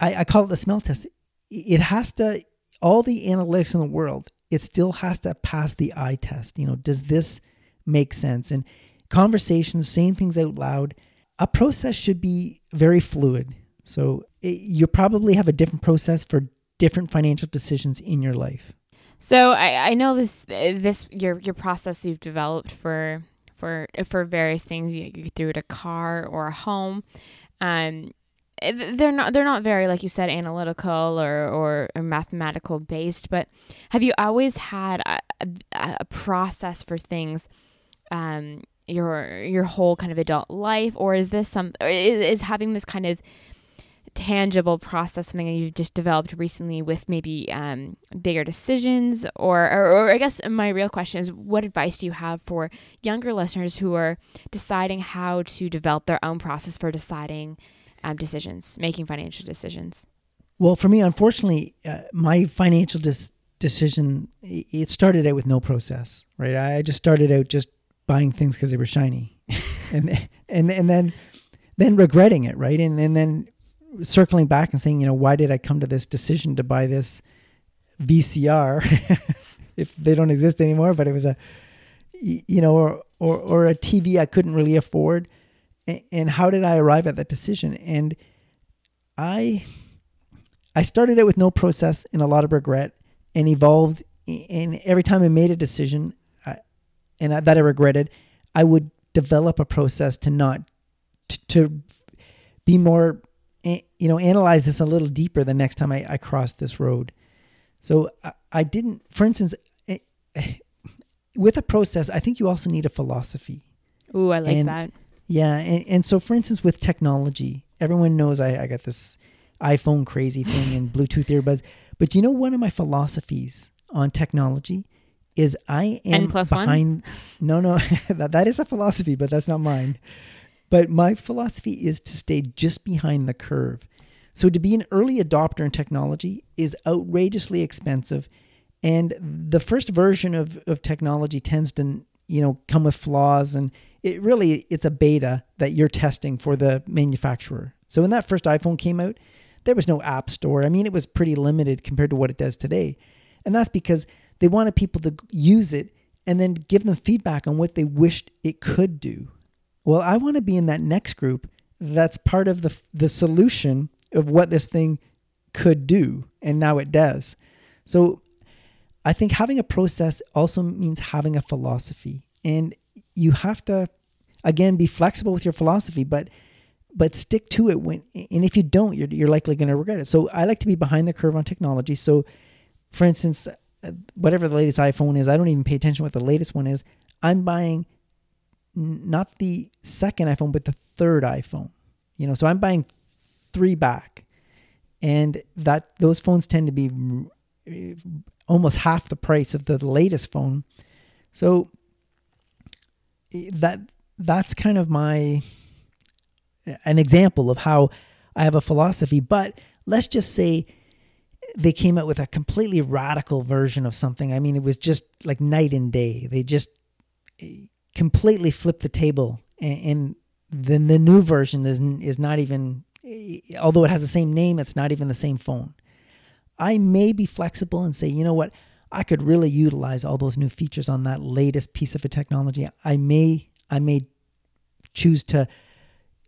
B: I, I call it the smell test. It has to, all the analytics in the world, it still has to pass the eye test. You know, does this make sense? And conversations, saying things out loud, a process should be very fluid. So it, you probably have a different process for different financial decisions in your life.
A: So I, I know this this your your process you've developed for for for various things you, you threw it a car or a home. Um, Eh, they're not they're not very like you said analytical or, or, or mathematical based but have you always had a, a, a process for things um your your whole kind of adult life or is this some is, is having this kind of tangible process, something that you've just developed recently with maybe um, bigger decisions? Or, or, or, I guess my real question is what advice do you have for younger listeners who are deciding how to develop their own process for deciding um, decisions, making financial decisions?
B: Well, for me, unfortunately, uh, my financial dis- decision it started out with no process, right? I just started out just buying things because they were shiny, and and and then then regretting it, right? And and then circling back and saying, you know, why did I come to this decision to buy this VCR if they don't exist anymore? But it was a, you know, or or or a TV I couldn't really afford, and, how did I arrive at that decision? And I I started out with no process and a lot of regret, and evolved. And every time I made a decision, I, and I, that I regretted, I would develop a process to not to, to be more you know, analyze this a little deeper the next time I, I crossed this road. So I, I didn't, for instance, eh, with a process, I think you also need a philosophy.
A: Ooh, I like
B: and,
A: that.
B: Yeah. And, and so, for instance, with technology, everyone knows I, I got this iPhone crazy thing and Bluetooth earbuds. But you know, one of my philosophies on technology is I am
A: N plus
B: behind.
A: One?
B: No, no, that, that is a philosophy, but that's not mine. But my philosophy is to stay just behind the curve. So to be an early adopter in technology is outrageously expensive. And the first version of, of technology tends to, you know, come with flaws and it really it's a beta that you're testing for the manufacturer. So when that first iPhone came out, there was no app store. I mean, it was pretty limited compared to what it does today. And that's because they wanted people to use it and then give them feedback on what they wished it could do. Well, I want to be in that next group that's part of the the solution of what this thing could do and now it does. So I think having a process also means having a philosophy and you have to again be flexible with your philosophy but but stick to it when and if you don't you're, you're likely going to regret it so i like to be behind the curve on technology so for instance uh, whatever the latest iphone is i don't even pay attention what the latest one is i'm buying not the second iPhone, but the third iPhone. You know, so I'm buying three back, and that those phones tend to be almost half the price of the latest phone. So that that's kind of my an example of how I have a philosophy. But let's just say they came out with a completely radical version of something. I mean, it was just like night and day. They just eh, completely flipped the table and, then the new version is is not even eh, although it has the same name it's not even the same phone i may be flexible and say you know what i could really utilize all those new features on that latest piece of a technology i may i may choose to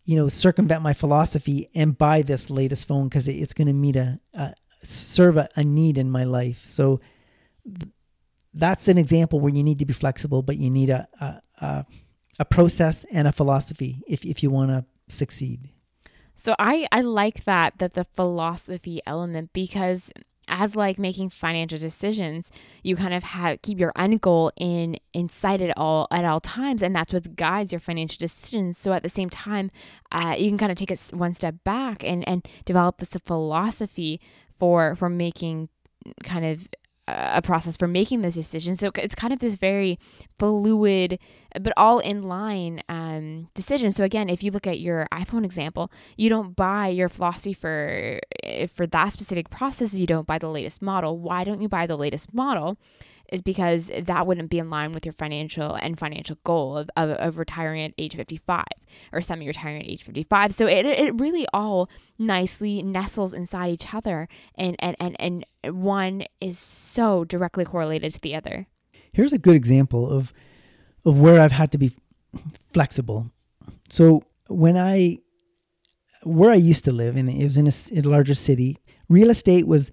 B: you know circumvent my philosophy and buy this latest phone because it's going to meet a, a serve a, a need in my life so th- that's an example where you need to be flexible but you need a, a uh, a process and a philosophy if if you want to succeed.
A: So I I like that that the philosophy element because as like making financial decisions, you kind of have keep your end goal in in sight at all at all times, and that's what guides your financial decisions. So at the same time, uh, you can kind of take it one step back and and develop this philosophy for for making kind of a process for making those decisions. So it's kind of this very fluid, but all in line um, decision. So again, if you look at your iPhone example, you don't buy your philosophy for for that specific process. You don't buy the latest model. Why don't you buy the latest model? Is because that wouldn't be in line with your financial and financial goal of, of, of retiring at age 55 or semi retiring at age 55. So it, it really all nicely nestles inside each other, and, and, and, and one is so directly correlated to the other.
B: Here's a good example of, of where I've had to be flexible. So when I, where I used to live, and it was in a, in a larger city, real estate was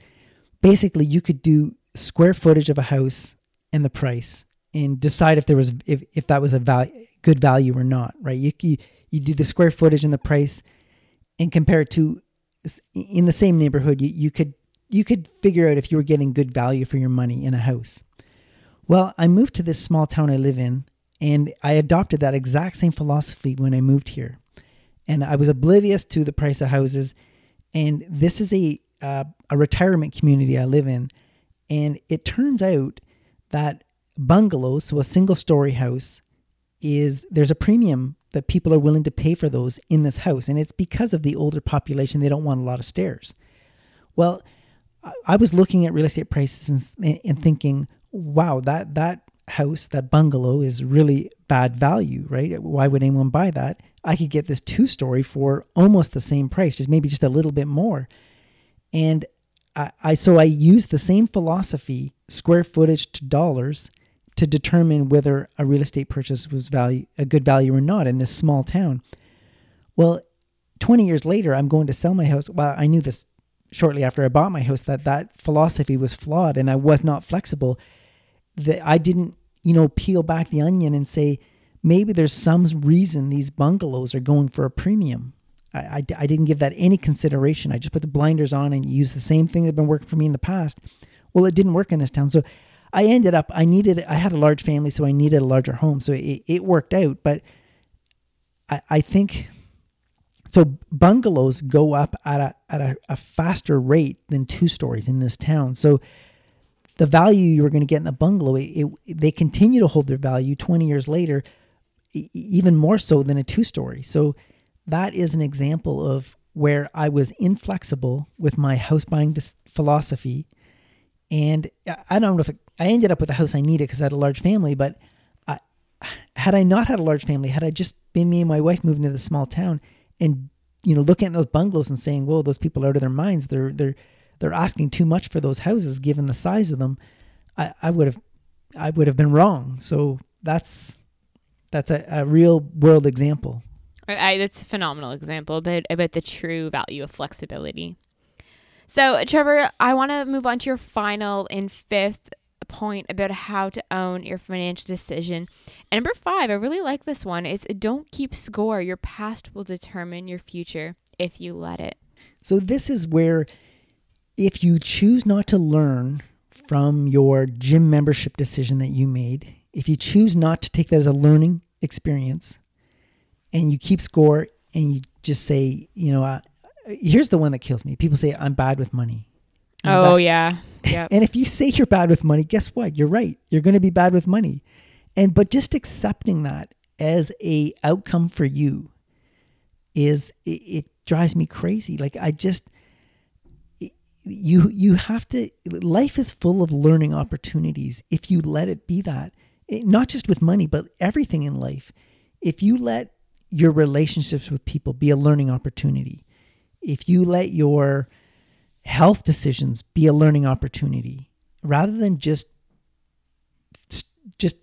B: basically you could do square footage of a house and the price and decide if there was if, if that was a value good value or not right? You, you you do the square footage and the price and compare it to in the same neighborhood you, you could you could figure out if you were getting good value for your money in a house. Well i moved to this small town i live in and i adopted that exact same philosophy when i moved here. And i was oblivious to the price of houses And this is a uh, a retirement community I live in, and it turns out that bungalows, so a single story house, is there's a premium that people are willing to pay for those in this house, and it's because of the older population. They don't want a lot of stairs. Well, I was looking at real estate prices and, and thinking, wow, that that house, that bungalow is really bad value, right? Why would anyone buy that? I could get this two story for almost the same price, just maybe just a little bit more. And I, I so I used the same philosophy, square footage to dollars, to determine whether a real estate purchase was value a good value or not in this small town. Well, 20 years later, I'm going to sell my house. Well, I knew this shortly after I bought my house that that philosophy was flawed and I was not flexible. That I didn't, you know, peel back the onion and say maybe there's some reason these bungalows are going for a premium. I, I, I didn't give that any consideration. I just put the blinders on and used the same thing that had been working for me in the past. Well, it didn't work in this town. So I ended up, I needed, I had a large family, so I needed a larger home. So it, it worked out. But I, I think so bungalows go up at a at a, a faster rate than two stories in this town. So the value you were going to get in the bungalow, it, it, they continue to hold their value 20 years later, even more so than a two story. So that is an example of where I was inflexible with my house buying dis- philosophy. And I don't know if it, I ended up with the house I needed because I had a large family, but I, had I not had a large family, had I just been me and my wife moving to the small town, and you know looking at those bungalows and saying, "Whoa, those people are out of their minds. They're they're they're asking too much for those houses given the size of them." I, I would have I would have been wrong. So that's that's a, a real world example.
A: I, that's a phenomenal example about about the true value of flexibility. So, Trevor, I want to move on to your final and fifth point about how to own your financial decision. And number five, I really like this one, is don't keep score. Your past will determine your future if you let it.
B: So this is where if you choose not to learn from your gym membership decision that you made, if you choose not to take that as a learning experience and you keep score and you just say, you know, uh, here's the one that kills me. People say I'm bad with money.
A: Oh yeah.
B: Yep. and if you say you're bad with money, guess what? You're right. You're going to be bad with money. And but just accepting that as a outcome for you is it, it drives me crazy. Like I just it, you you have to life is full of learning opportunities if you let it be that. It, not just with money, but everything in life. If you let your relationships with people be a learning opportunity, if you let your health decisions be a learning opportunity rather than just just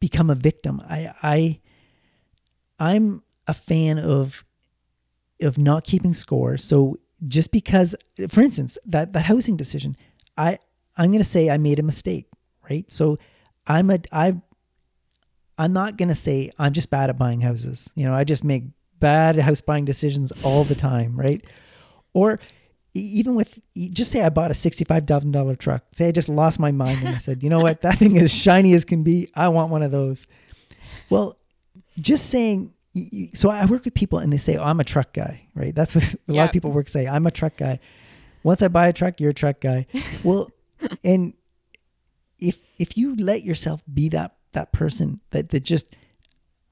B: become a victim. I I I'm a fan of of not keeping score. So just because for instance, that that housing decision, I I'm going to say I made a mistake, right? So I'm a I I'm not going to say I'm just bad at buying houses. You know, I just make bad house buying decisions all the time, right? Or even with just say I bought a sixty-five thousand dollar truck. Say I just lost my mind and I said, you know what, that thing is shiny as can be. I want one of those. Well, just saying. So I work with people and they say, "Oh, I'm a truck guy," right? That's what a lot of people work say. I'm a truck guy. Once I buy a truck, you're a truck guy. well, and if if you let yourself be that that person that that just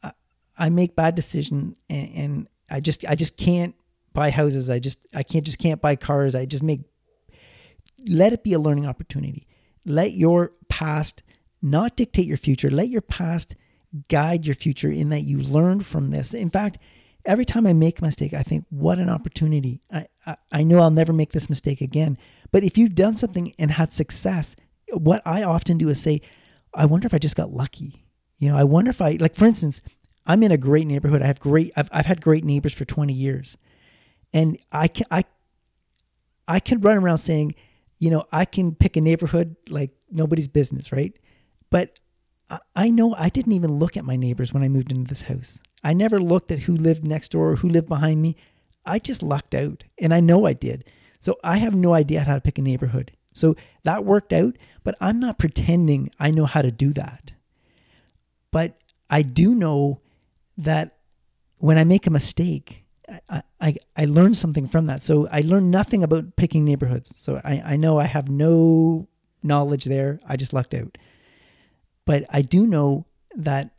B: I, I make bad decision and, and I just I just can't buy houses. I just I can't just can't buy cars. I just make let it be a learning opportunity. Let your past not dictate your future. Let your past guide your future in that you learned from this. In fact, every time I make a mistake, I think, what an opportunity. I, I, I know I'll never make this mistake again. But if you've done something and had success, what I often do is say, I wonder if I just got lucky. You know, I wonder if I, like, for instance, I'm in a great neighborhood. I have great, I've, I've had great neighbors for 20 years and I can I I can run around saying, you know, I can pick a neighborhood like nobody's business, right? But I, I know I didn't even look at my neighbors when I moved into this house. I never looked at who lived next door or who lived behind me. I just lucked out, and I know I did. So I have no idea how to pick a neighborhood. So that worked out, but I'm not pretending I know how to do that. But I do know that when I make a mistake, I, I, I learned something from that. So I learned nothing about picking neighborhoods. So I, I know I have no knowledge there. I just lucked out. But I do know that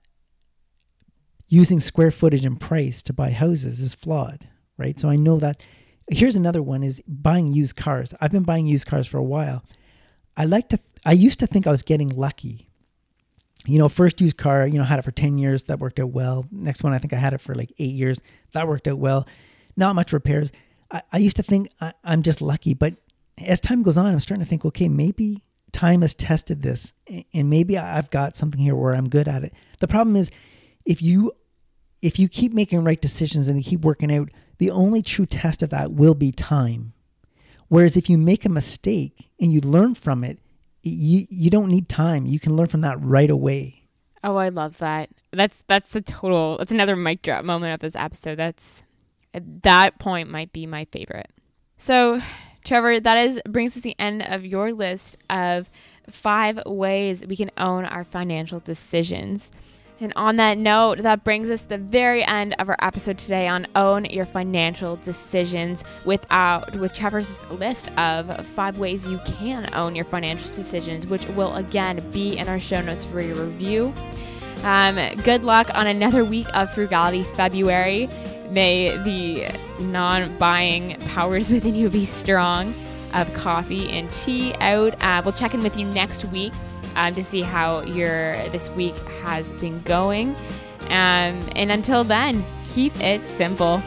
B: using square footage and price to buy houses is flawed, right? So I know that. Here's another one is buying used cars. I've been buying used cars for a while. I like to th- I used to think I was getting lucky. You know, first used car, you know, had it for 10 years, that worked out well. Next one I think I had it for like 8 years, that worked out well. Not much repairs. I, I used to think I, I'm just lucky, but as time goes on, I'm starting to think, okay, maybe time has tested this and maybe I've got something here where I'm good at it. The problem is if you if you keep making right decisions and you keep working out, the only true test of that will be time. Whereas if you make a mistake and you learn from it, you you don't need time. You can learn from that right away.
A: Oh, I love that. That's that's a total. That's another mic drop moment of this episode. That's that point might be my favorite. So, Trevor, that is brings us to the end of your list of five ways we can own our financial decisions. And on that note, that brings us the very end of our episode today on own your financial decisions without with Trevor's list of five ways you can own your financial decisions, which will again be in our show notes for your review. Um, good luck on another week of Frugality February. May the non buying powers within you be strong of coffee and tea out. Uh, we'll check in with you next week um, to see how your this week has been going. Um, and until then, keep it simple.